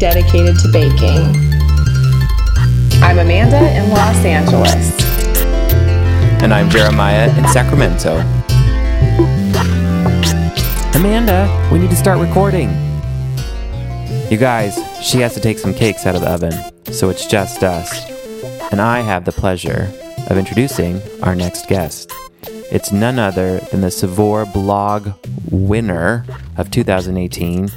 dedicated to baking. I'm Amanda in Los Angeles. And I'm Jeremiah in Sacramento. Amanda, we need to start recording. You guys, she has to take some cakes out of the oven, so it's just us. And I have the pleasure of introducing our next guest. It's none other than the Saveur blog winner of 2018.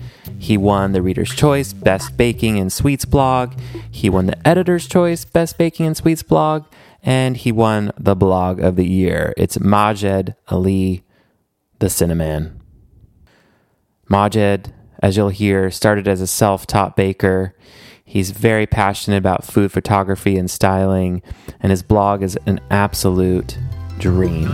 He won the Reader's Choice Best Baking and Sweets blog. He won the Editor's Choice Best Baking and Sweets blog. And he won the blog of the year. It's Majed Ali, the Cinnaman. Majed, as you'll hear, started as a self taught baker. He's very passionate about food photography and styling, and his blog is an absolute dream.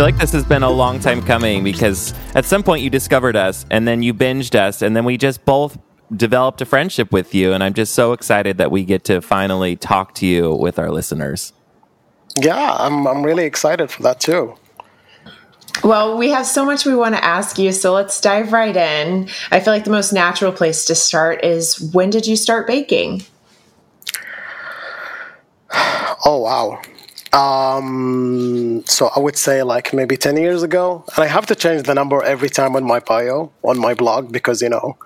Feel like this has been a long time coming because at some point you discovered us and then you binged us, and then we just both developed a friendship with you. And I'm just so excited that we get to finally talk to you with our listeners. Yeah, I'm, I'm really excited for that too. Well, we have so much we want to ask you, so let's dive right in. I feel like the most natural place to start is when did you start baking? Oh, wow. Um, so I would say like maybe 10 years ago. And I have to change the number every time on my bio, on my blog, because, you know,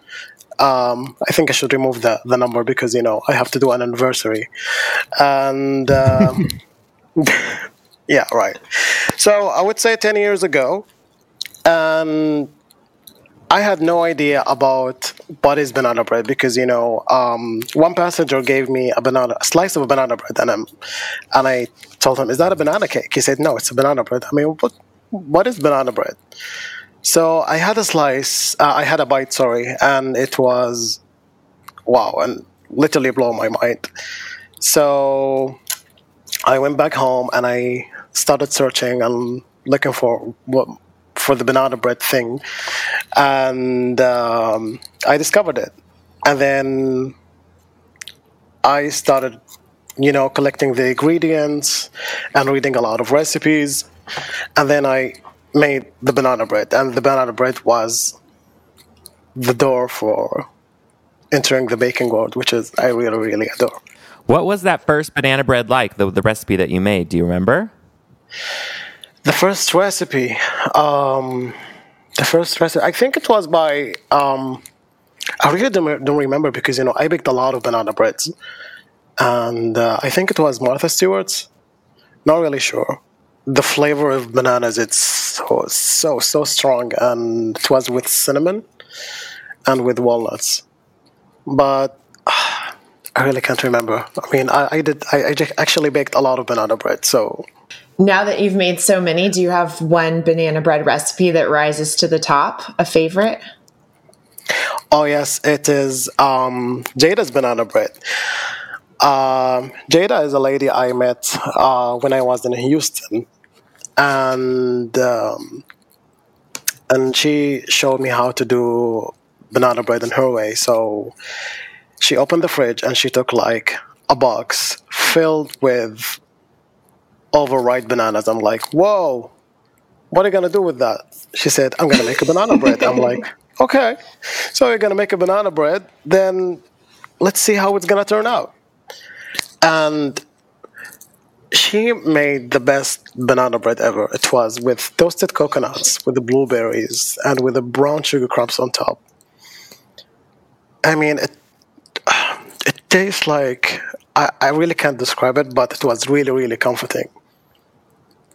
um, I think I should remove the, the number because, you know, I have to do an anniversary. And. Um, Yeah, right. So I would say 10 years ago, and I had no idea about what is banana bread because you know um, one passenger gave me a banana, a slice of a banana bread, and I'm, and I told him, "Is that a banana cake?" He said, "No, it's a banana bread." I mean, what what is banana bread? So I had a slice, uh, I had a bite, sorry, and it was wow, and literally blow my mind. So I went back home and I started searching and looking for what for the banana bread thing, and um, I discovered it. And then I started, you know, collecting the ingredients and reading a lot of recipes, and then I made the banana bread. And the banana bread was the door for entering the baking world, which is I really really adore. What was that first banana bread like? The the recipe that you made? Do you remember? The first recipe, um, the first recipe, I think it was by, um, I really don't, don't remember because, you know, I baked a lot of banana breads. And uh, I think it was Martha Stewart's. Not really sure. The flavor of bananas, it's so, so, so strong. And it was with cinnamon and with walnuts. But uh, I really can't remember. I mean, I, I did, I, I actually baked a lot of banana bread. So now that you've made so many, do you have one banana bread recipe that rises to the top, a favorite? Oh yes, it is um, Jada's banana bread. Uh, Jada is a lady I met uh, when I was in Houston, and um, and she showed me how to do banana bread in her way. So she opened the fridge and she took like a box filled with overripe bananas. I'm like, whoa, what are you gonna do with that? She said, I'm gonna make a banana bread. I'm like, okay, so you're gonna make a banana bread, then let's see how it's gonna turn out. And she made the best banana bread ever. It was with toasted coconuts, with the blueberries, and with the brown sugar crumbs on top. I mean, it it tastes like I, I really can't describe it, but it was really, really comforting.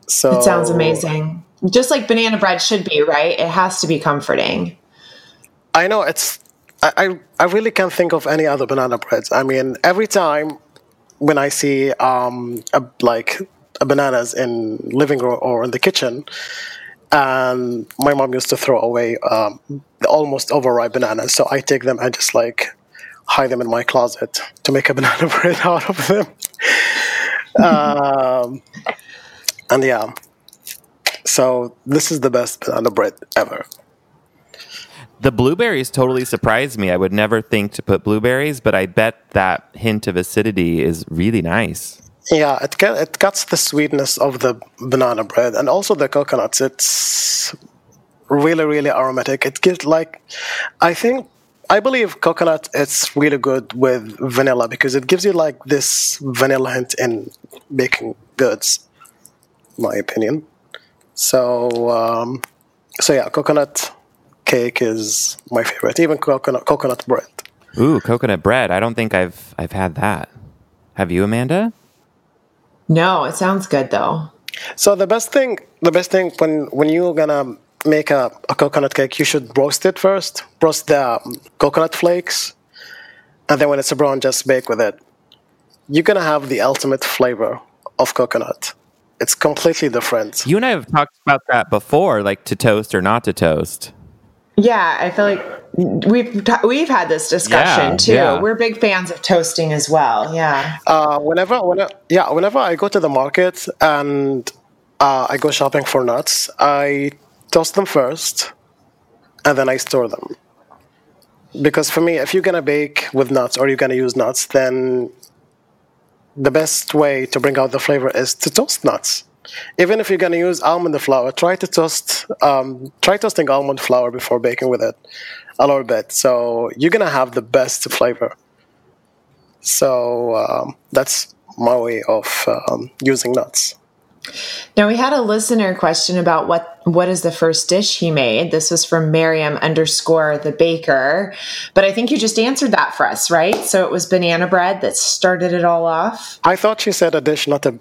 So it sounds amazing. Just like banana bread should be, right? It has to be comforting. I know it's. I I really can't think of any other banana breads. I mean, every time when I see um a, like a bananas in living room or in the kitchen, and my mom used to throw away um, the almost overripe bananas, so I take them and just like hide them in my closet to make a banana bread out of them. um, and yeah, so this is the best banana bread ever. The blueberries totally surprised me. I would never think to put blueberries, but I bet that hint of acidity is really nice. Yeah, it get, it cuts the sweetness of the banana bread and also the coconuts. It's really really aromatic. It gives like I think I believe coconut it's really good with vanilla because it gives you like this vanilla hint in baking goods. My opinion. So um, so yeah, coconut cake is my favorite. Even coconut coconut bread. Ooh, coconut bread. I don't think I've I've had that. Have you, Amanda? No, it sounds good though. So the best thing, the best thing when when you're gonna make a, a coconut cake, you should roast it first. Roast the um, coconut flakes, and then when it's a brown, just bake with it. You're gonna have the ultimate flavor of coconut. It's completely different. You and I have talked about that before, like to toast or not to toast. Yeah, I feel like we've t- we've had this discussion Yeah, too. yeah. We're big fans of toasting as well. Yeah. Uh, whenever, whenever, yeah, whenever I go to the market and uh, I go shopping for nuts, I toast them first, and then I store them. Because for me, if you're gonna bake with nuts or you're gonna use nuts, then the best way to bring out the flavor is to toast nuts. Even if you're gonna use almond flour, try to toast, um, try toasting almond flour before baking with it a little bit. So you're gonna have the best flavor. So um, that's my way of um, using nuts. Now we had a listener question about what what is the first dish he made. This was from Miriam underscore the baker, but I think you just answered that for us, right? So it was banana bread that started it all off. I thought she said a dish, not a.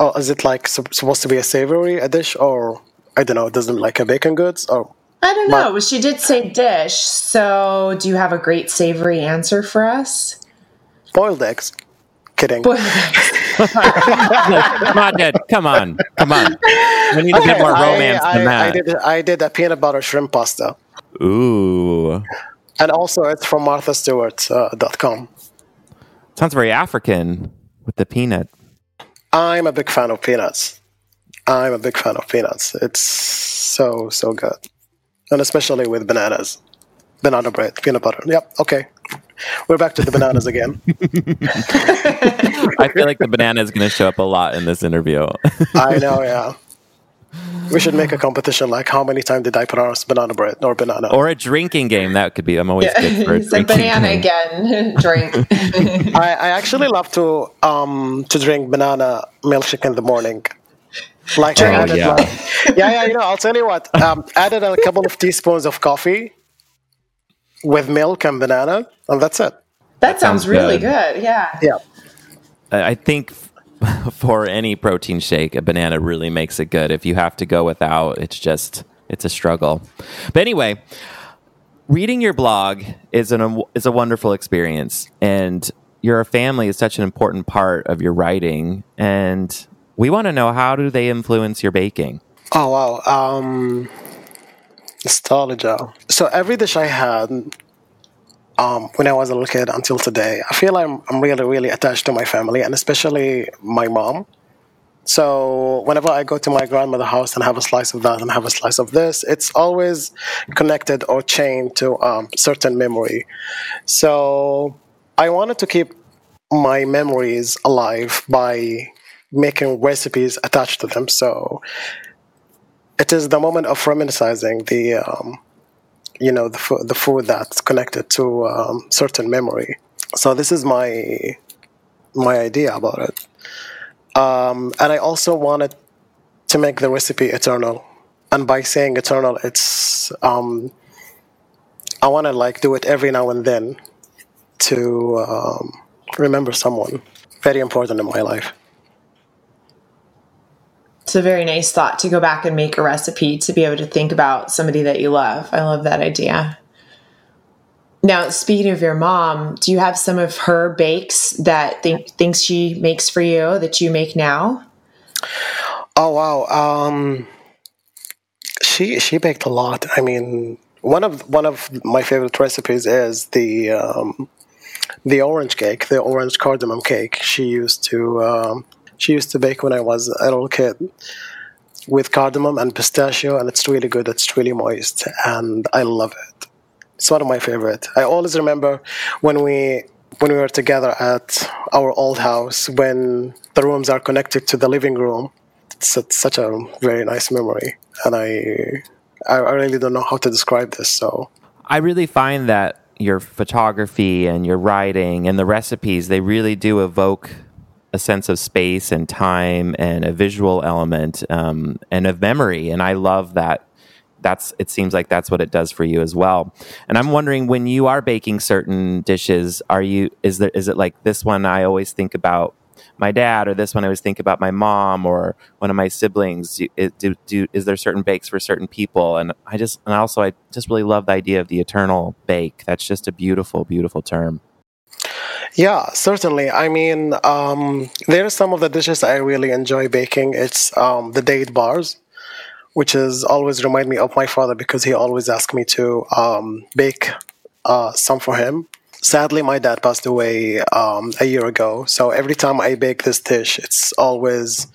Oh, is it like supposed to be a savory a dish, or I don't know? Doesn't like a bacon goods or? I don't know. She did say dish. So do you have a great savory answer for us? Boiled eggs. Kidding. Boy, come on, Dad. Come on. Come on. We need a bit more I- romance I, than I, that. did. I did a peanut butter shrimp pasta, Ooh. and also it's from MarthaStewart.com. Uh. Sounds very African with the peanut. I'm a big fan of peanuts. I'm a big fan of peanuts. It's so so good, and especially with bananas, banana bread, peanut butter. Yep. Okay. We're back to the bananas again. I feel like the banana is going to show up a lot in this interview. I know, yeah. We should make a competition like how many times did I pronounce banana bread or banana? or a drinking game. That could be. I'm always good for a he said drinking banana game. again. Drink. I, I actually love to um to drink banana milkshake in the morning. Like I Oh, added yeah. like, yeah, yeah, you know, I'll tell you what. Um, added a couple of teaspoons of coffee with milk and banana, and that's it. That sounds, sounds really good. good. Yeah. Yeah. I I think for any protein shake, a banana really makes it good. If you have to go without, it's just it's a struggle. But anyway, reading your blog is an is a wonderful experience, and your family is such an important part of your writing. And we want to know how do they influence your baking? Oh wow. Um nostalgia. So every dish I had um, when I was a little kid until today, I feel I'm I'm really, really attached to my family and especially my mom. So whenever I go to my grandmother's house and have a slice of that and have a slice of this, it's always connected or chained to um, certain memory. So I wanted to keep my memories alive by making recipes attached to them. So it is the moment of reminiscing the um, you know the, the food that's connected to um, certain memory. So this is my my idea about it. Um, and i also wanted to make the recipe eternal. And by saying eternal it's um, i want to like do it every now and then to um, remember someone very important in my life It's a very nice thought to go back and make a recipe to be able to think about somebody that you love. I love that idea. Now, speaking of your mom, do you have some of her bakes that think, things she makes for you that you make now? Oh wow. Um she she baked a lot. I mean, one of one of my favorite recipes is the um the orange cake, the orange cardamom cake. She used to um she used to bake when I was a little kid with cardamom and pistachio and it's really good. It's really moist and I love it. It's one of my favorite. I always remember when we when we were together at our old house when the rooms are connected to the living room. It's, it's such a very nice memory, and I I really don't know how to describe this. So I really find that your photography and your writing and the recipes they really do evoke a sense of space and time and a visual element um, and of memory. And i love that. That's it seems like that's what it does for you as well. And i'm wondering when you are baking certain dishes are you is there is it like this one i always think about my dad or this one i always think about my mom or one of my siblings? Do, do, do, is there certain bakes for certain people? And i just and also i just really love the idea of the eternal bake. That's just a beautiful beautiful term yeah, certainly. I mean, um, there are some of the dishes I really enjoy baking. It's um, the date bars which is always remind me of my father because he always asked me to um, bake uh, some for him. Sadly, my dad passed away um, a year ago, so every time I bake this dish, it's always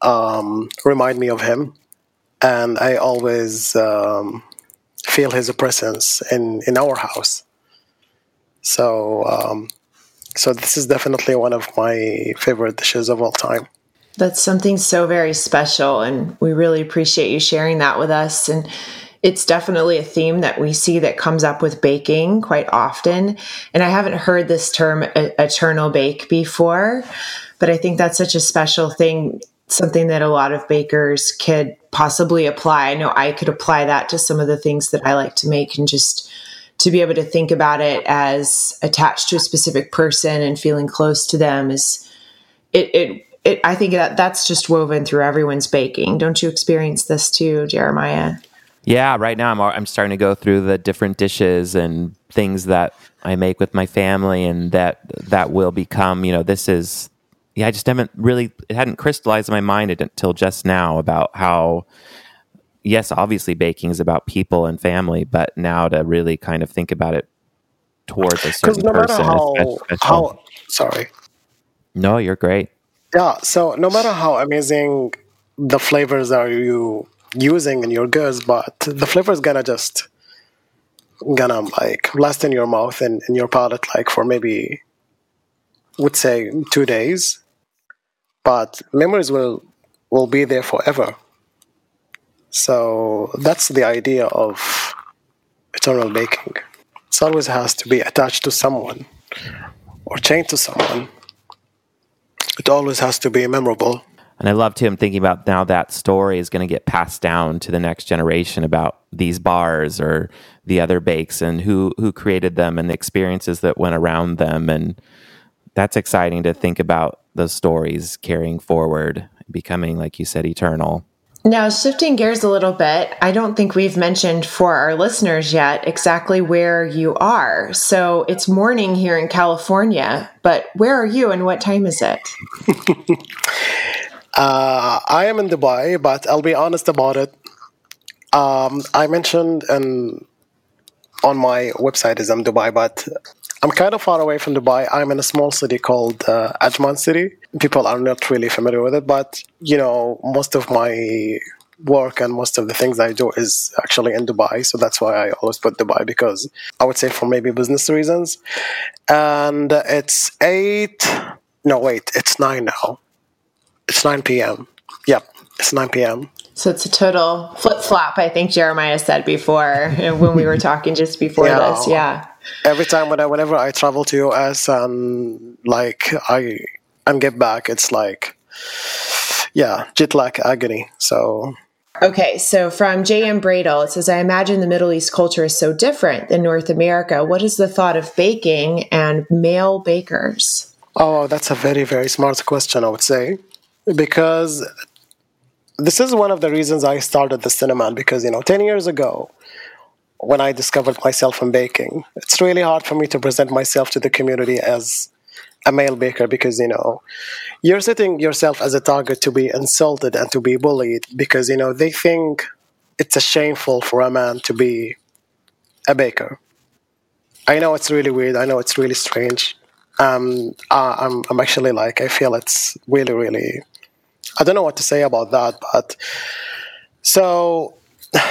um, remind me of him, and I always um, feel his presence in in our house. So, um, so this is definitely one of my favorite dishes of all time. That's something so very special. And we really appreciate you sharing that with us. And it's definitely a theme that we see that comes up with baking quite often. And I haven't heard this term eternal bake before, but I think that's such a special thing, something that a lot of bakers could possibly apply. I know I could apply that to some of the things that I like to make and just to be able to think about it as attached to a specific person and feeling close to them is it, it it, I think that that's just woven through everyone's baking. Don't you experience this too, Jeremiah? Yeah, right now I'm I'm starting to go through the different dishes and things that I make with my family, and that that will become. You know, this is. Yeah, I just haven't really. It hadn't crystallized in my mind until just now about how. Yes, obviously baking is about people and family, but now to really kind of think about it towards a certain no person. How, how, sorry. No, you're great. Yeah, so no matter how amazing the flavors are you using in your goods, but the flavor is gonna just gonna like last in your mouth and in your palate like for maybe would say two days. But memories will will be there forever. So that's the idea of eternal baking. It always has to be attached to someone or chained to someone it always has to be memorable. And I loved him thinking about now that story is going to get passed down to the next generation about these bars or the other bakes and who who created them and the experiences that went around them and that's exciting to think about those stories carrying forward becoming like you said eternal now, shifting gears a little bit, I don't think we've mentioned for our listeners yet exactly where you are. So it's morning here in California, but where are you and what time is it? uh, I am in Dubai, but I'll be honest about it. Um, I mentioned in, on my website is I'm Dubai, but I'm kind of far away from Dubai. I'm in a small city called uh, Ajman City. People are not really familiar with it, but you know, most of my work and most of the things I do is actually in Dubai. So that's why I always put Dubai because I would say for maybe business reasons. And it's eight. No, wait, it's nine now. It's 9 p.m. Yep, it's 9 p.m. So it's a total flip flop, I think Jeremiah said before uh, when we were talking just before yeah. this. Yeah every time when I, whenever I travel to US and like I and get back, it's like yeah, jet lag agony. So Okay, so from J.M. Bradle, it says, I imagine the Middle East culture is so different than North America. What is the thought of baking and male bakers? Oh, that's a very, very smart question, I would say. Because this is one of the reasons I started the Cinnaman. Because, you know, 10 years ago, when I discovered myself in baking. It's really hard for me to present myself to the community as a male baker because you know you're setting yourself as a target to be insulted and to be bullied because you know they think it's a shameful for a man to be a baker. I know it's really weird. I know it's really strange. Um, I'm I'm actually like I feel it's really really. I don't know what to say about that, but so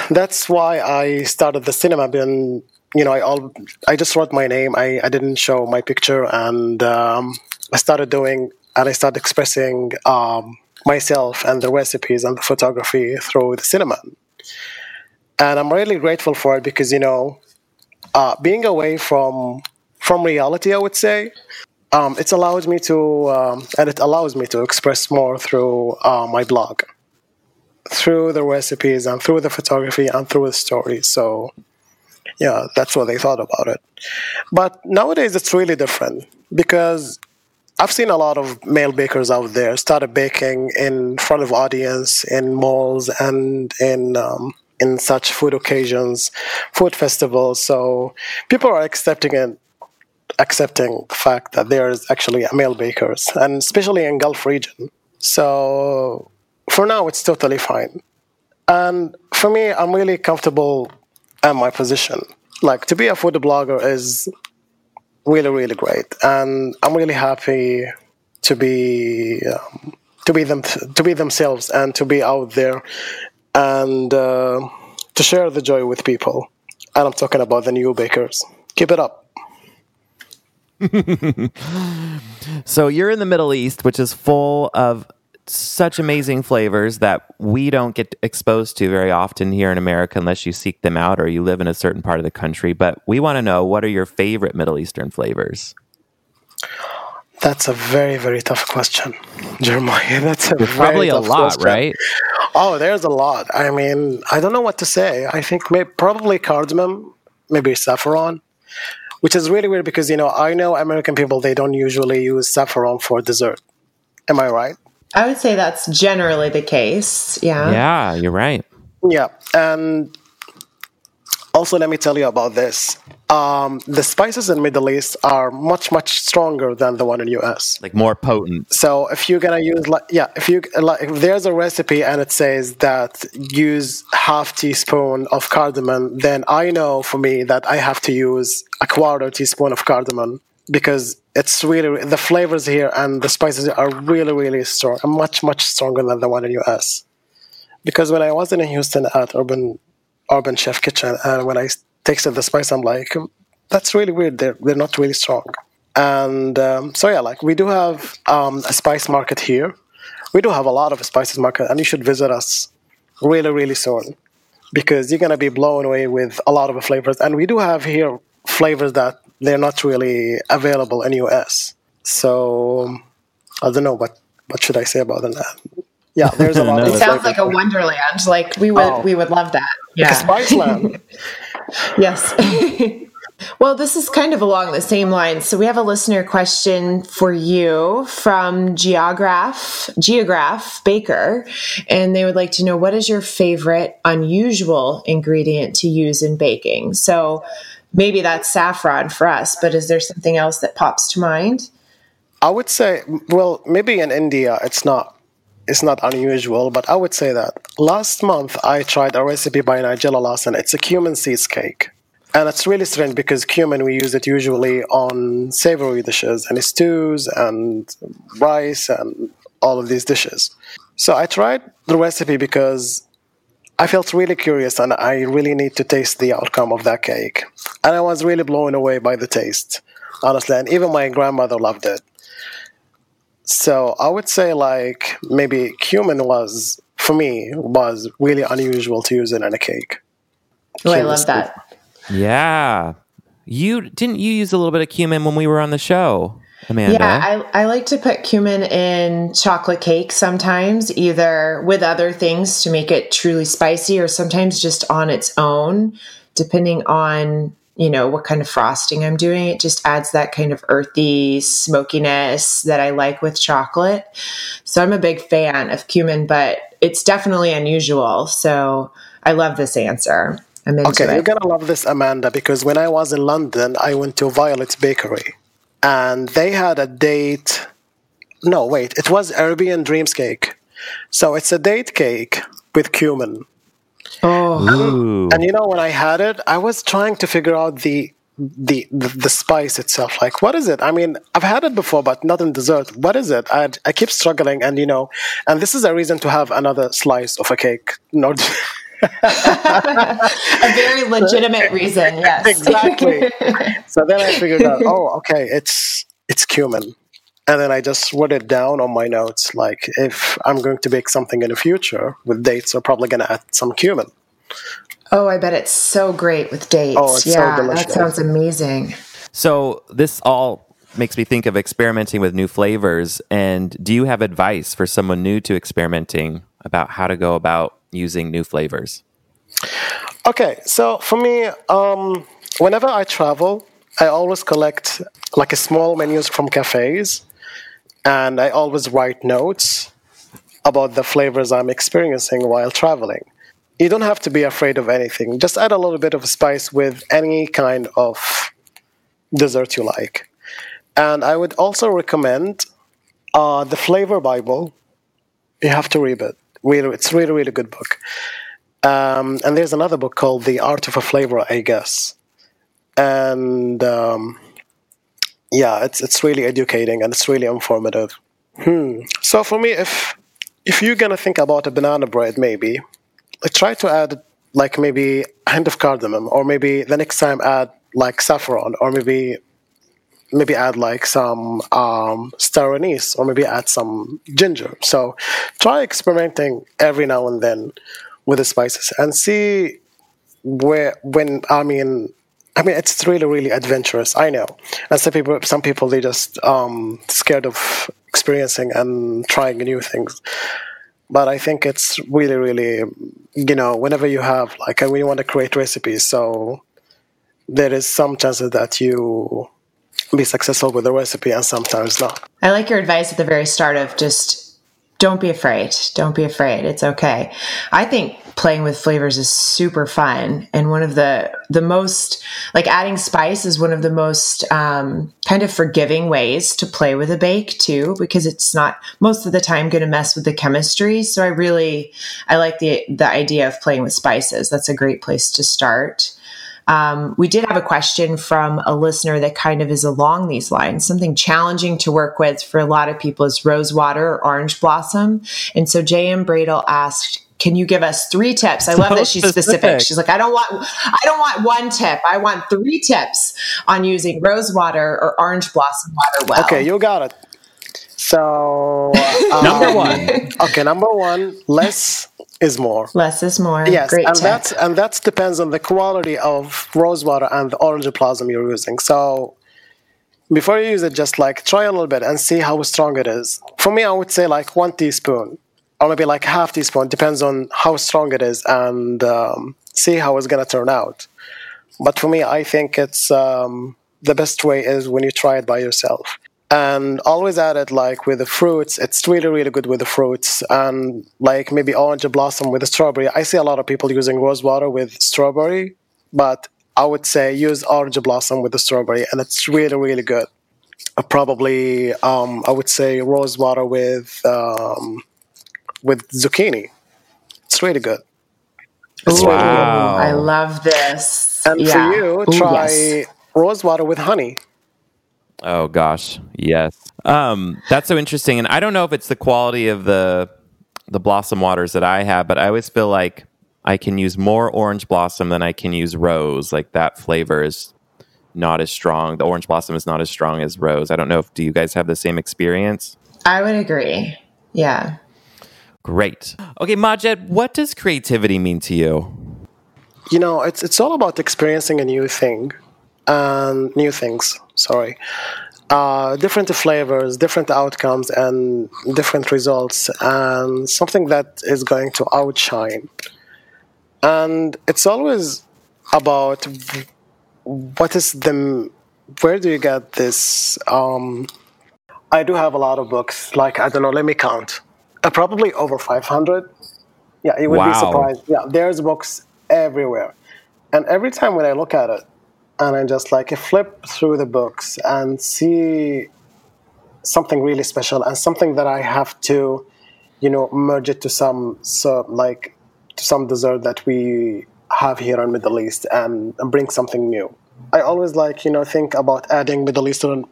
that's why I started the Cinnaman. And you know, I all I just wrote my name. I, I didn't show my picture, and um, I started doing and I started expressing um, myself and the recipes and the photography through the Cinnaman. And I'm really grateful for it because you know, uh, being away from from reality, I would say, um, it allows me to um, and it allows me to express more through uh, my blog, through the recipes and through the photography and through the stories. So yeah, that's what they thought about it. But nowadays it's really different because I've seen a lot of male bakers out there started baking in front of audience in malls and in um, in such food occasions, food festivals. So people are accepting it, accepting the fact that there's actually a male bakers, and especially in Gulf region. So for now, it's totally fine. And for me, I'm really comfortable at my position. Like to be a food blogger is really, really great, and I'm really happy to be um, to be them to be themselves and to be out there and uh, to share the joy with people. And I'm talking about the new bakers. Keep it up. so you're in the Middle East, which is full of such amazing flavors that we don't get exposed to very often here in America unless you seek them out or you live in a certain part of the country. But we want to know what are your favorite Middle Eastern flavors? That's a very, very tough question, Jeremiah. That's a probably a lot, question. right? Oh, there's a lot. I mean, I don't know what to say. I think maybe, probably cardamom, maybe saffron, which is really weird because, you know, I know American people, they don't usually use saffron for dessert. Am I right? I would say that's generally the case. Yeah. Yeah, you're right. Yeah. And also, let me tell you about this. Um, the spices in Middle East are much much stronger than the one in US. Like more potent. So if you're gonna use like yeah, if you like, if there's a recipe and it says that use half teaspoon of cardamom, then I know for me that I have to use a quarter teaspoon of cardamom because it's really the flavors here and the spices are really really strong, much much stronger than the one in US. Because when I was in Houston at Urban Urban Chef Kitchen, and when I tasted the spice, I'm like, that's really weird. They're they're not really strong. And um, so yeah, like we do have um, a spice market here. We do have a lot of spices market, and you should visit us really really soon because you're gonna be blown away with a lot of flavors. And we do have here flavors that they're not really available in US. So I don't know what what should I say about that. Yeah, there's a lot. no, it sounds like a wonderland. Like we would oh. we would love that. Yeah, Spice Land. yes. well, this is kind of along the same lines. So we have a listener question for you from Geograph Geograph Baker, and they would like to know what is your favorite unusual ingredient to use in baking. So maybe that's saffron for us, but is there something else that pops to mind? I would say, well, maybe in India it's not it's not unusual, but I would say that last month I tried a recipe by Nigella Lawson. It's a cumin seeds cake. And it's really strange because cumin, we use it usually on savory dishes and stews and rice and all of these dishes. So I tried the recipe because I felt really curious and I really need to taste the outcome of that cake. And I was really blown away by the taste, honestly. And even my grandmother loved it. So I would say like maybe cumin was for me was really unusual to use it in a cake. Oh, I love that. Yeah. You didn't you use a little bit of cumin when we were on the show, Amanda? Yeah, I, I like to put cumin in chocolate cake sometimes, either with other things to make it truly spicy or sometimes just on its own, depending on you know what kind of frosting I'm doing. It just adds that kind of earthy smokiness that I like with chocolate. So I'm a big fan of cumin, but it's definitely unusual. So I love this answer. I'm into okay, it. you're gonna love this, Amanda, because when I was in London, I went to Violet's Bakery, and they had a date. No, wait, it was Arabian Dreams cake. So it's a date cake with cumin. Oh, and you know when I had it, I was trying to figure out the, the the the spice itself. Like, what is it? I mean, I've had it before, but not in dessert. What is it? I I keep struggling, and you know, and this is a reason to have another slice of a cake. Not a very legitimate reason, yes. exactly. so then I figured out, oh, okay, it's it's cumin. And then I just wrote it down on my notes. Like, if I'm going to bake something in the future with dates, I'm probably going to add some cumin. Oh, I bet it's so great with dates. Oh, it's so yeah, delicious. that sounds amazing. So this all makes me think of experimenting with new flavors. And do you have advice for someone new to experimenting about how to go about using new flavors? Okay, so for me, um, whenever I travel, I always collect like a small menus from cafes, and I always write notes about the flavors I'm experiencing while traveling. You don't have to be afraid of anything. Just add a little bit of spice with any kind of dessert you like. And I would also recommend uh, the Flavor Bible. You have to read it. Really, it's really, really good book. Um, and there's another book called The Art of a Flavor, I guess. And um, yeah, it's it's really educating and it's really informative. Hmm. So for me, if if you're gonna think about a banana bread, maybe try to add like maybe a hint of cardamom, or maybe the next time add like saffron, or maybe maybe add like some um, star anise, or maybe add some ginger. So try experimenting every now and then with the spices and see where when I mean I mean it's really really adventurous. I know, and some people some people they just um, scared of experiencing and trying new things. But I think it's really really you know whenever you have like when you want to create recipes, so there is some chances that you be successful with the recipe and sometimes not. I like your advice at the very start of just don't be afraid. Don't be afraid. It's okay. I think playing with flavors is super fun and one of the the most like adding spice is one of the most um, kind of forgiving ways to play with a bake too because it's not most of the time going to mess with the chemistry so i really i like the the idea of playing with spices that's a great place to start um, we did have a question from a listener that kind of is along these lines. Something challenging to work with for a lot of people is rosewater or orange blossom. And so J.M. Bradle asked, can you give us three tips? I love So that she's specific. specific. She's like, I don't want, I don't want one tip. I want three tips on using rosewater or orange blossom water well. Okay, you got it. So Number um, one. Okay, number one, less is more. Less is more. Yes, Great and that's and that depends on the quality of rosewater and the orange blossom you're using. So before you use it, just like try a little bit and see how strong it is. For me, I would say like one teaspoon or maybe like half teaspoon, depends on how strong it is, and um, see how it's gonna turn out. But for me, I think it's um, the best way is when you try it by yourself. And always add it like with the fruits. It's really, really good with the fruits. And like maybe orange blossom with the strawberry. I see a lot of people using rose water with strawberry, but I would say use orange blossom with the strawberry, and it's really, really good. Uh, probably, um, I would say rose water with um, with zucchini. It's really good. It's Ooh, really good. Wow. I love this. And Yeah. for you, Ooh, try yes. rose water with honey. Oh gosh, yes. Um, that's so interesting, and I don't know if it's the quality of the the blossom waters that I have, but I always feel like I can use more orange blossom than I can use rose. Like that flavor is not as strong. The orange blossom is not as strong as rose. I don't know if do you guys have the same experience? I would agree. Yeah. Great. Okay, Majed, what does creativity mean to you? You know, it's it's all about experiencing a new thing, and new things. Sorry, uh, different flavors, different outcomes, and different results, and something that is going to outshine. And it's always about what is the where do you get this um, i do have a lot of books like i don't know let me count uh, probably over 500 yeah you would Wow. be surprised yeah there's books everywhere and every time when i look at it and i just like flip through the books and see something really special and something that i have to you know merge it to some so like to some dessert that we have here in Middle East and, and bring something new. I always like you know think about adding Middle Eastern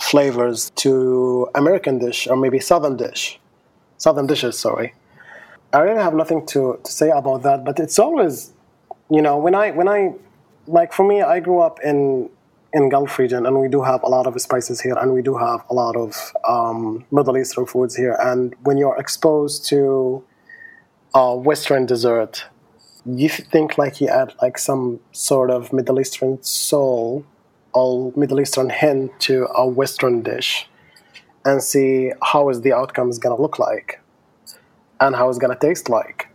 flavors to American dish or maybe Southern dish, Southern dishes. Sorry, I really have nothing to, to say about that, but it's always, you know, when I when I like for me, I grew up in in Gulf region, and we do have a lot of spices here, and we do have a lot of um, Middle Eastern foods here. And when you're exposed to a Western dessert, you think like you add like some sort of Middle Eastern soul or Middle Eastern hint to a Western dish, and see how is the outcome is gonna look like, and how it's gonna taste like.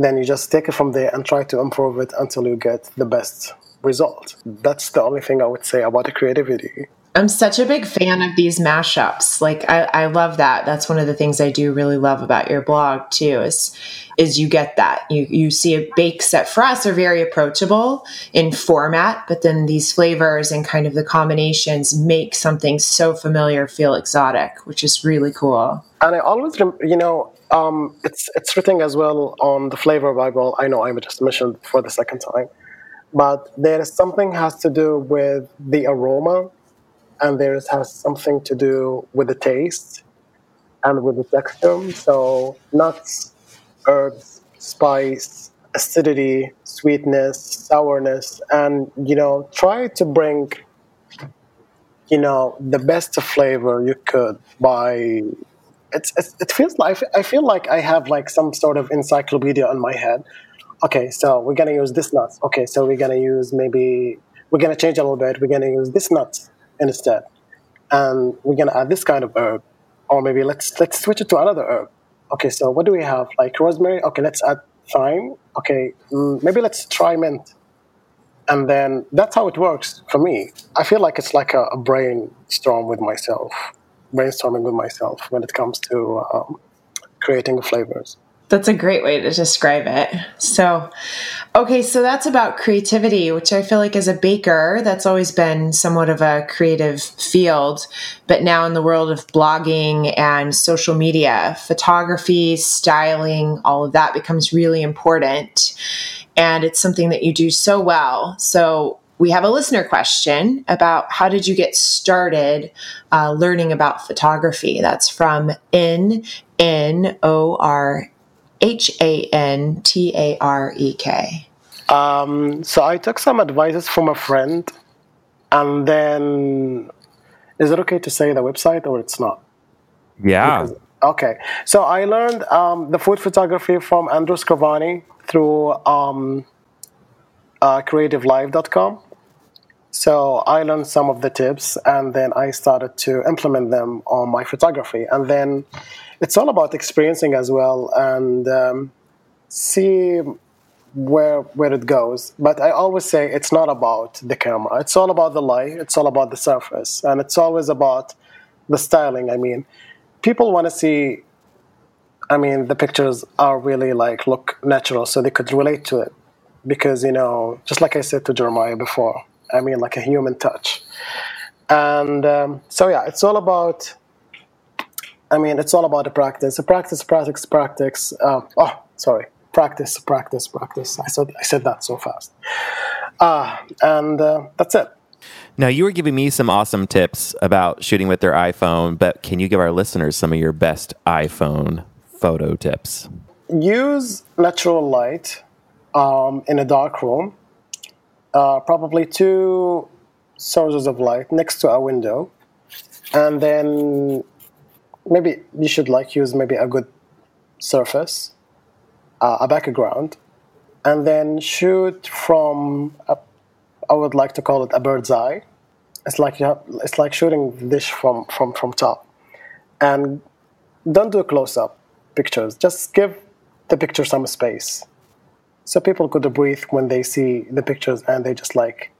Then you just take it from there and try to improve it until you get the best result. That's the only thing I would say about the creativity. I'm such a big fan of these mashups. Like I, I love that. That's one of the things I do really love about your blog too. Is is you get that you you see a bakes that for us are very approachable in format, but then these flavors and kind of the combinations make something so familiar feel exotic, which is really cool. And I always, you know, um, it's it's written as well on the flavor Bible. I know I just mentioned for the second time but there is something has to do with the aroma and there has something to do with the taste and with the texture so nuts herbs spice acidity sweetness sourness and you know try to bring you know the best flavor you could by it's, it's, it feels like I feel like I have like some sort of encyclopedia in my head okay, so we're gonna use this nut. Okay, so we're gonna use maybe we're gonna change a little bit. We're gonna use this nut instead, and we're gonna add this kind of herb, or maybe let's let's switch it to another herb. Okay, so what do we have? Like rosemary. Okay, let's add thyme. Okay, mm, maybe let's try mint. And then that's how it works for me. I feel like it's like a, a brainstorm with myself, brainstorming with myself when it comes to um, creating flavors. That's a great way to describe it. So, okay, so that's about creativity, which I feel like as a baker, that's always been somewhat of a creative field. But now in the world of blogging and social media, photography, styling, all of that becomes really important. And it's something that you do so well. So, we have a listener question about how did you get started uh, learning about photography? That's from N N O R H A N T A R E K? Um, so I took some advices from a friend, and then is it okay to say the website or it's not? Yeah. Because, okay. So I learned um, the food photography from Andrew Scrivani through um, uh, creativelive.com. So I learned some of the tips, and then I started to implement them on my photography, and then it's all about experiencing as well and um, see where where it goes. But I always say it's not about the camera. It's all about the light. It's all about the surface, and it's always about the styling. I mean, people want to see. I mean, the pictures are really like look natural, so they could relate to it because you know, just like I said to Jeremiah before. I mean, like a human touch. And um, so yeah, it's all about I mean, it's all about the practice. The practice, practice, practice. Um, oh, sorry. Practice, practice, practice. I said, I said that so fast. Uh, and uh, that's it. Now, you were giving me some awesome tips about shooting with their iPhone, but can you give our listeners some of your best iPhone photo tips? Use natural light um, in a dark room, uh, probably two sources of light next to a window, and then maybe you should like use maybe a good surface, uh, a background, and then shoot from a, I would like to call it a bird's eye. It's like you have, it's like shooting this from from from top, and don't do close up pictures. Just give the picture some space, so people could breathe when they see the pictures, and they just like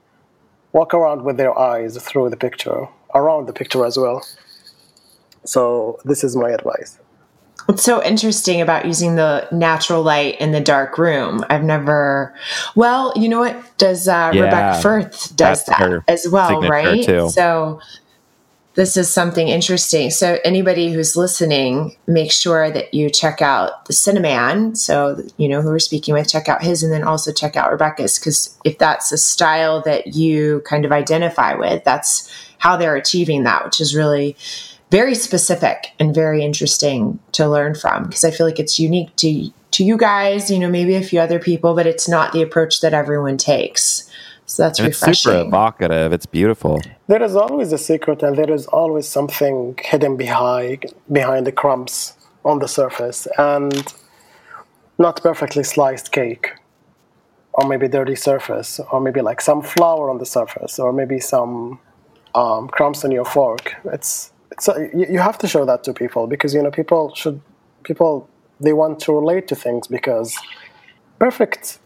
walk around with their eyes through the picture, around the picture as well. So this is my advice. What's so interesting about using the natural light in the dark room? I've never. Well, you know what? Does uh, yeah, Rebecca Firth does that as well, right? Too. So this is something interesting. So anybody who's listening, make sure that you check out the Cinnaman. So you know who we're speaking with, check out his, and then also check out Rebecca's because if that's a style that you kind of identify with, that's how they're achieving that, which is really very specific and very interesting to learn from because I feel like it's unique to to you guys, you know, maybe a few other people, but it's not the approach that everyone takes. So that's And it's super evocative. It's beautiful. There is always a secret, and there is always something hidden behind behind the crumbs on the surface, and not perfectly sliced cake, or maybe dirty surface, or maybe like some flour on the surface, or maybe some um, crumbs on your fork. It's it's a, you you have to show that to people because you know people should people they want to relate to things because perfect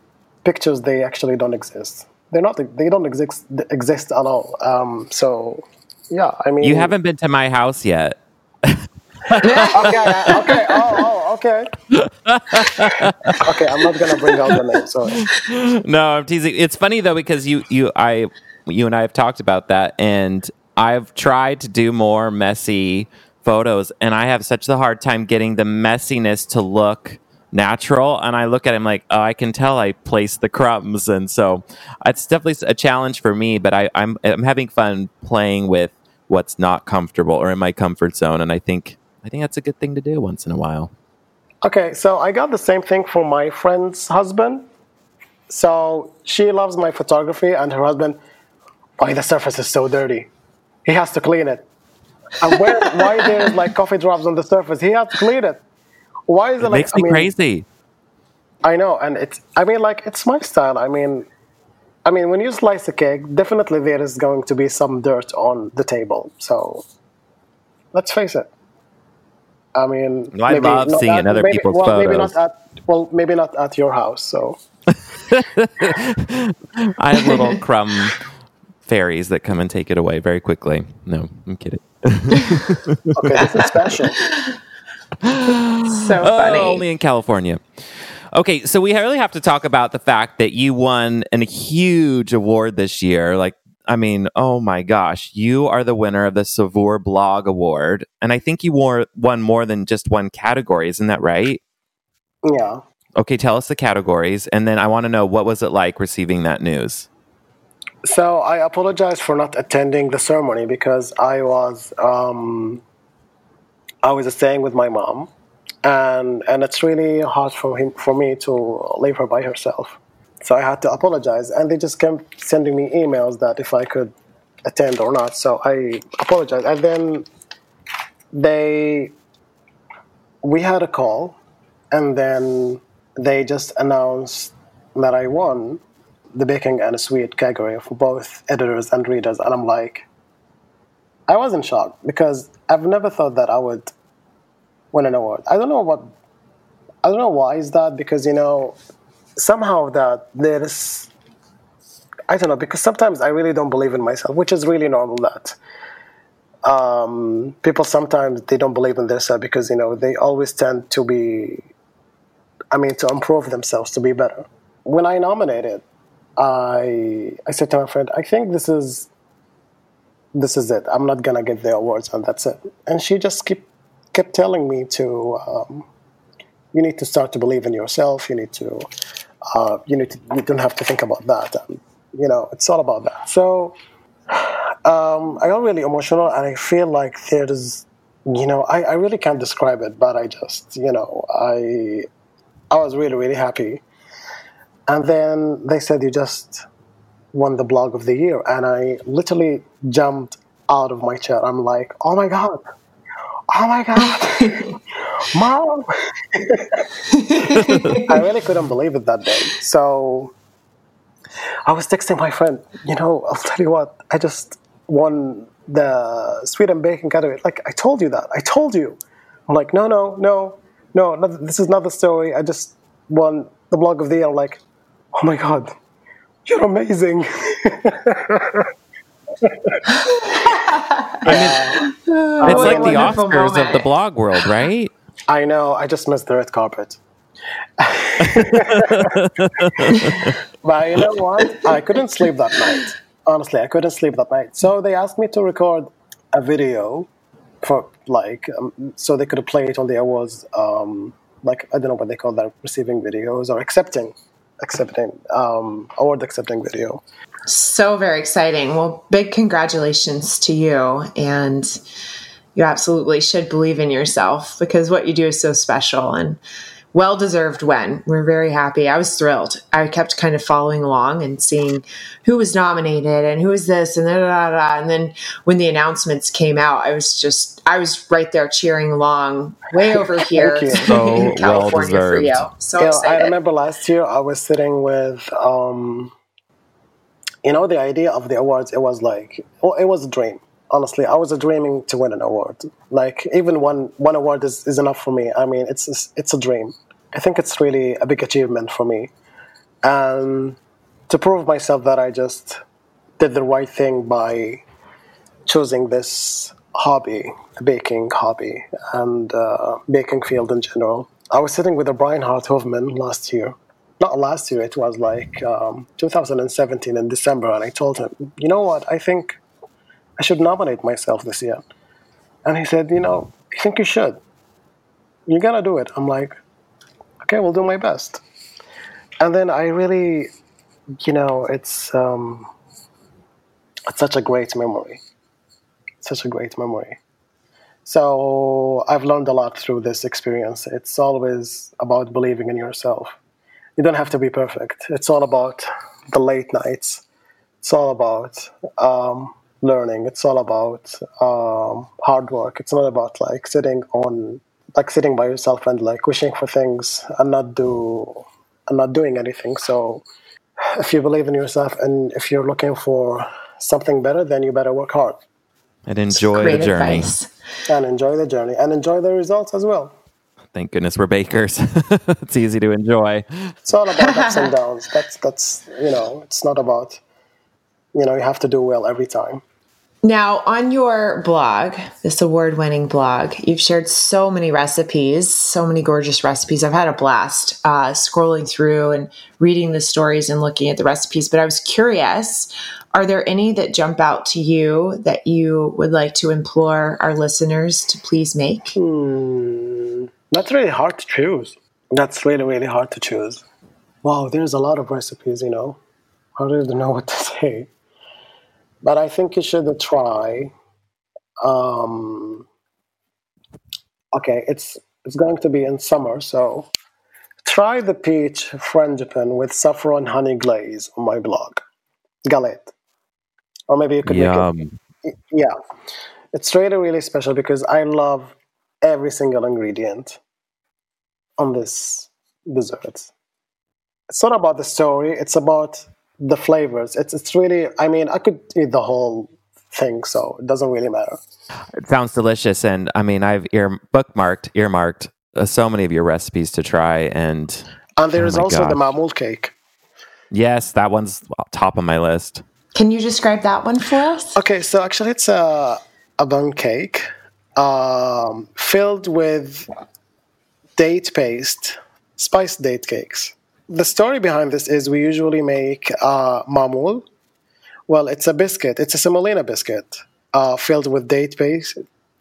pictures they actually don't exist. They're not. They don't exist exist at all. Um, so yeah, I mean, You haven't been to my house yet. Okay, okay. Oh, oh, okay. okay, I'm not gonna bring out the name. Sorry. no, I'm teasing. It's funny though because you you I you and I have talked about that, and I've tried to do more messy photos, and I have such a hard time getting the messiness to look natural. And I look at him like, oh, I can tell I placed the crumbs, and so it's definitely a challenge for me. But I, I'm I'm having fun playing with what's not comfortable or in my comfort zone, and I think I think that's a good thing to do once in a while. Okay, so I got the same thing for my friend's husband. So she loves my photography, and her husband, why the surface is so dirty? He has to clean it. And where, why there's like coffee drops on the surface? He has to clean it. Why is it, It like? makes me I mean, crazy. I know, and it's. I mean, like it's my style. I mean, I mean, when you slice a cake, definitely there is going to be some dirt on the table. So, let's face it. I mean, Well, I love seeing in other maybe, people's well, Maybe not at well, maybe not at your house. So, I have little crumb fairies that come and take it away very quickly. No, I'm kidding. okay, this is special. so Oh, funny. only in California. Okay, so we really have to talk about the fact that you won a huge award this year. Like, I mean, oh my gosh, you are the winner of the Saveur Blog Award, and I think you wore, won more than just one category. Isn't that right? Yeah. Okay, tell us the categories, and then I want to know what was it like receiving that news. So I apologize for not attending the ceremony because I was um, I was staying with my mom, and and it's really hard for him for me to leave her by herself. So I had to apologize, and they just kept sending me emails that if I could attend or not. So I apologized, and then they we had a call, and then they just announced that I won the baking and sweet category for both editors and readers, and I'm like, I was in shock because I've never thought that I would win an award. I don't know what, I don't know why is that because you know, somehow that there's, I don't know because sometimes I really don't believe in myself, which is really normal. That um, people sometimes they don't believe in themselves because you know they always tend to be, I mean, to improve themselves to be better. When I nominated, I I said to my friend, I think this is this is it. I'm not gonna get the awards, and that's it. And she just kept kept telling me to um, you need to start to believe in yourself. You need to uh, you need to you don't have to think about that. And, you know, it's all about that. So um, I got really emotional, and I feel like there's you know I, I really can't describe it, but I just you know I I was really really happy. And then they said you just won the blog of the year, and I literally jumped out of my chair. I'm like, oh my god, oh my god, mom! I really couldn't believe it that day. So I was texting my friend, you know, I'll tell you what, I just won the sweet and baking category. Like I told you that, I told you. I'm like, no, no, no, no, no this is not the story. I just won the blog of the year. I'm like, oh my god, you're amazing. It's what like the wonderful Oscars of the blog world, right? I know. I just missed the red carpet. but you know what? I couldn't sleep that night. Honestly, I couldn't sleep that night. So they asked me to record a video for like, um, so they could play it on the awards. Um, like I don't know what they call that, receiving videos or accepting, accepting um, award accepting video. So very exciting. Well, big congratulations to you. And You absolutely should believe in yourself because what you do is so special and well deserved win. We're very happy. I was thrilled. I kept kind of following along and seeing who was nominated and who was this and da, da, da, and then when the announcements came out, I was just I was right there cheering along way over here so in California well for you. So you know, I remember last year I was sitting with um, you know the idea of the awards. It was like well, it was a dream honestly, I was dreaming to win an award. Like even one one award is, is enough for me. I mean, it's it's a dream. I think it's really a big achievement for me, and to prove myself that I just did the right thing by choosing this hobby, baking hobby, and uh, baking field in general. I was sitting with a Brian Hart Hoffman last year. Not last year, it was like um, 2017 in December, and I told him, you know what, I think I should nominate myself this year. And he said, You know, I think you should. You gotta do it. I'm like, Okay, we'll do my best. And then I really, you know, it's um, it's such a great memory. Such a great memory. So I've learned a lot through this experience. It's always about believing in yourself. You don't have to be perfect. It's all about the late nights. It's all about um, learning. It's all about um, hard work. It's not about like sitting on like sitting by yourself and like wishing for things and not do and not doing anything. So if you believe in yourself and if you're looking for something better, then you better work hard and enjoy the journey. Advice. And enjoy the journey and enjoy the results as well. Thank goodness we're bakers. it's easy to enjoy. It's all about ups and downs. That's that's you know, it's not about you know, you have to do well every time. Now, on your blog, this award winning blog, you've shared so many recipes, so many gorgeous recipes. I've had a blast uh, scrolling through and reading the stories and looking at the recipes. But I was curious are there any that jump out to you that you would like to implore our listeners to please make? Hmm, that's really hard to choose. That's really, really hard to choose. Wow, there's a lot of recipes, you know. I don't even know what to say but I think you should try. Um, okay, it's it's going to be in summer, so try the peach frangipane with saffron honey glaze on my blog, galette, or maybe you could Yum. make it. Yeah, it's really really special because I love every single ingredient on this dessert. It's not about the story; it's about the flavors. It's it's really. I mean, I could eat the whole thing, so it doesn't really matter. It sounds delicious, and I mean, I've ear bookmarked, earmarked uh, so many of your recipes to try, and and there oh also gosh. the mamoul cake. Yes, that one's top of my list. Can you describe that one for us? Okay, so actually, it's a a bun cake um, filled with date paste, spiced date cakes the story behind this is we usually make uh, mamoul. Well, it's a biscuit. It's a semolina biscuit uh, filled with date paste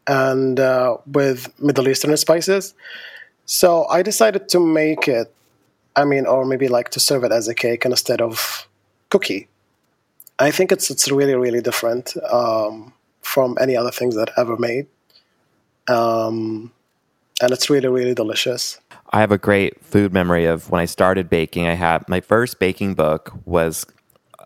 and uh, with Middle Eastern spices. So I decided to make it. I mean, or maybe like to serve it as a cake instead of cookie. I think it's it's really really different um, from any other things that I've ever made, um, and it's really really delicious. I have a great food memory of when I started baking. I had my first baking book was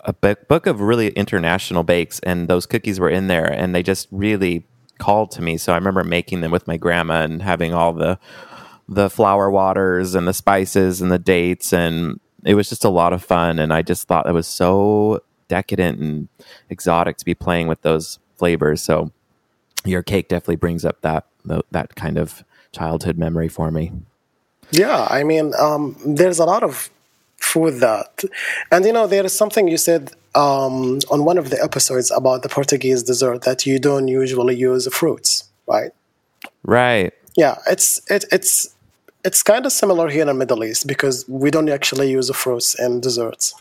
a book of really international bakes, and those cookies were in there, and they just really called to me. So I remember making them with my grandma and having all the the flower waters and the spices and the dates, and it was just a lot of fun. And I just thought it was so decadent and exotic to be playing with those flavors. So your cake definitely brings up that that kind of childhood memory for me. Yeah, I mean, um, there's a lot of food that, and you know, there is something you said um, on one of the episodes about the Portuguese dessert that you don't usually use fruits, right? Right. Yeah, it's it, it's it's kind of similar here in the Middle East because we don't actually use fruits in desserts.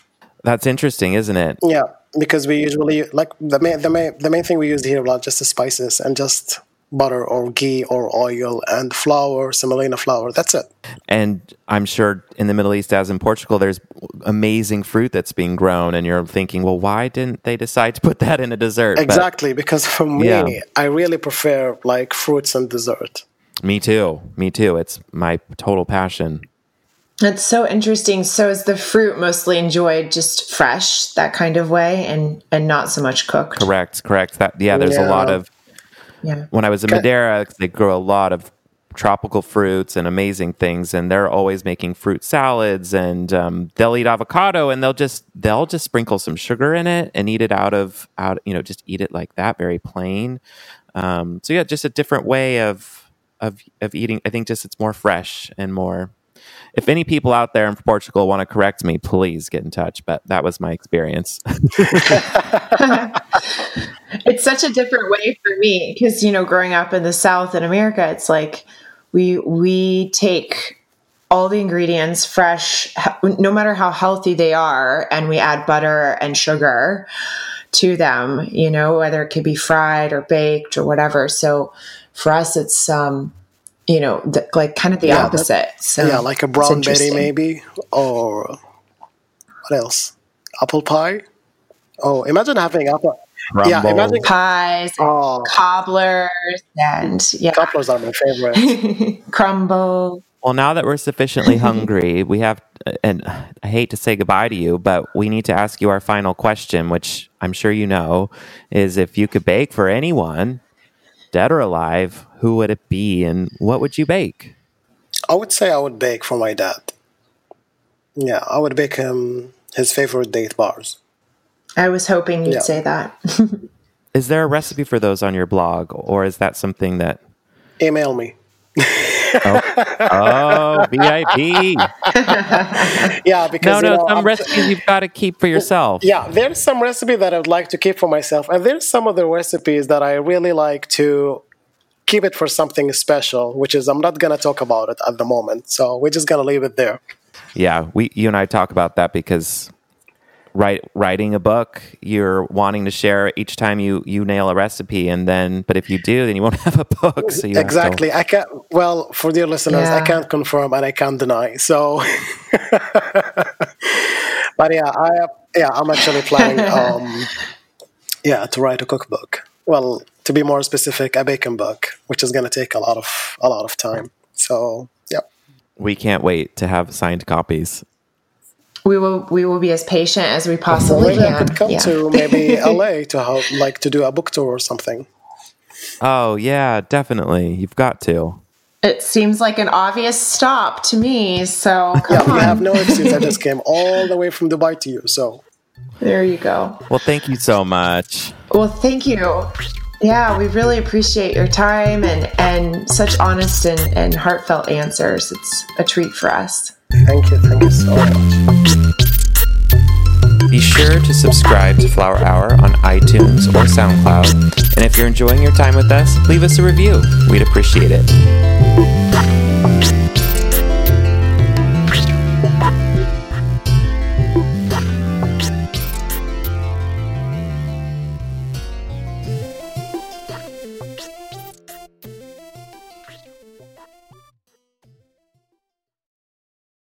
That's interesting, isn't it? Yeah, because we usually like the main the main the main thing we use here are just the spices and just butter or ghee or oil and flour, semolina flour. That's it. And I'm sure in the Middle East, as in Portugal, there's amazing fruit that's being grown, and you're thinking, well, why didn't they decide to put that in a dessert? Exactly, but, because for me, yeah. I really prefer like fruits and dessert. Me too. Me too. It's my total passion. That's so interesting. So is the fruit mostly enjoyed just fresh, that kind of way, and and not so much cooked? Correct. Correct. That yeah. There's yeah. a lot of. Yeah. When I was in Madeira, they grow a lot of tropical fruits and amazing things, and they're always making fruit salads, and um, they'll eat avocado, and they'll just they'll just sprinkle some sugar in it and eat it out of out you know just eat it like that, very plain. Um, so yeah, just a different way of of of eating. I think just it's more fresh and more if any people out there in Portugal want to correct me, please get in touch. But that was my experience. it's such a different way for me because you know, growing up in the South in America, it's like we we take all the ingredients fresh, no matter how healthy they are, and we add butter and sugar to them. You know, whether it could be fried or baked or whatever. So for us, it's um you know, the, like kind of the yeah, opposite. So yeah, like a brown berry maybe, or what else? Apple pie. Oh, imagine having apple. Rumble. Yeah, imagine pies, oh. cobblers, and yeah, cobblers are my favorite. Crumble. Well, now that we're sufficiently hungry, we have, and I hate to say goodbye to you, but we need to ask you our final question, which I'm sure you know, is if you could bake for anyone, dead or alive, who would it be and what would you bake? I would say I would bake for my dad. Yeah, I would bake him his favorite date bars. I was hoping you'd yeah. say that. is there a recipe for those on your blog, or is that something that? Email me oh, oh, VIP. yeah, because no, no, you know, some I'm, recipes you've got to keep for yourself. Yeah, there's some recipe that I would like to keep for myself, and there's some other recipes that I really like to keep it for something special. Which is I'm not gonna talk about it at the moment, so we're just gonna leave it there. Yeah, we you and I talk about that because write, writing a book, you're wanting to share each time you you nail a recipe, and then but if you do, then you won't have a book. So you exactly. To... I can't. Well, for dear listeners, yeah. I can't confirm and I can't deny. So, but yeah, I yeah, I'm actually planning. Um, yeah, to write a cookbook. Well, to be more specific, a bacon book, which is going to take a lot of a lot of time. So, yeah. We can't wait to have signed copies we will we will be as patient as we possibly can. I could come yeah. to maybe LA to help, like to do a book tour or something. Oh yeah, definitely. You've got to. It seems like an obvious stop to me. So yeah, on. you have no excuse. I just came all the way from Dubai to you. So there you go. Well, thank you so much. Well, thank you. Yeah, we really appreciate your time and and such honest and, and heartfelt answers. It's a treat for us. Thank you. Thank you so much. Be sure to subscribe to Flour Hour on iTunes or SoundCloud. And if you're enjoying your time with us, leave us a review. We'd appreciate it.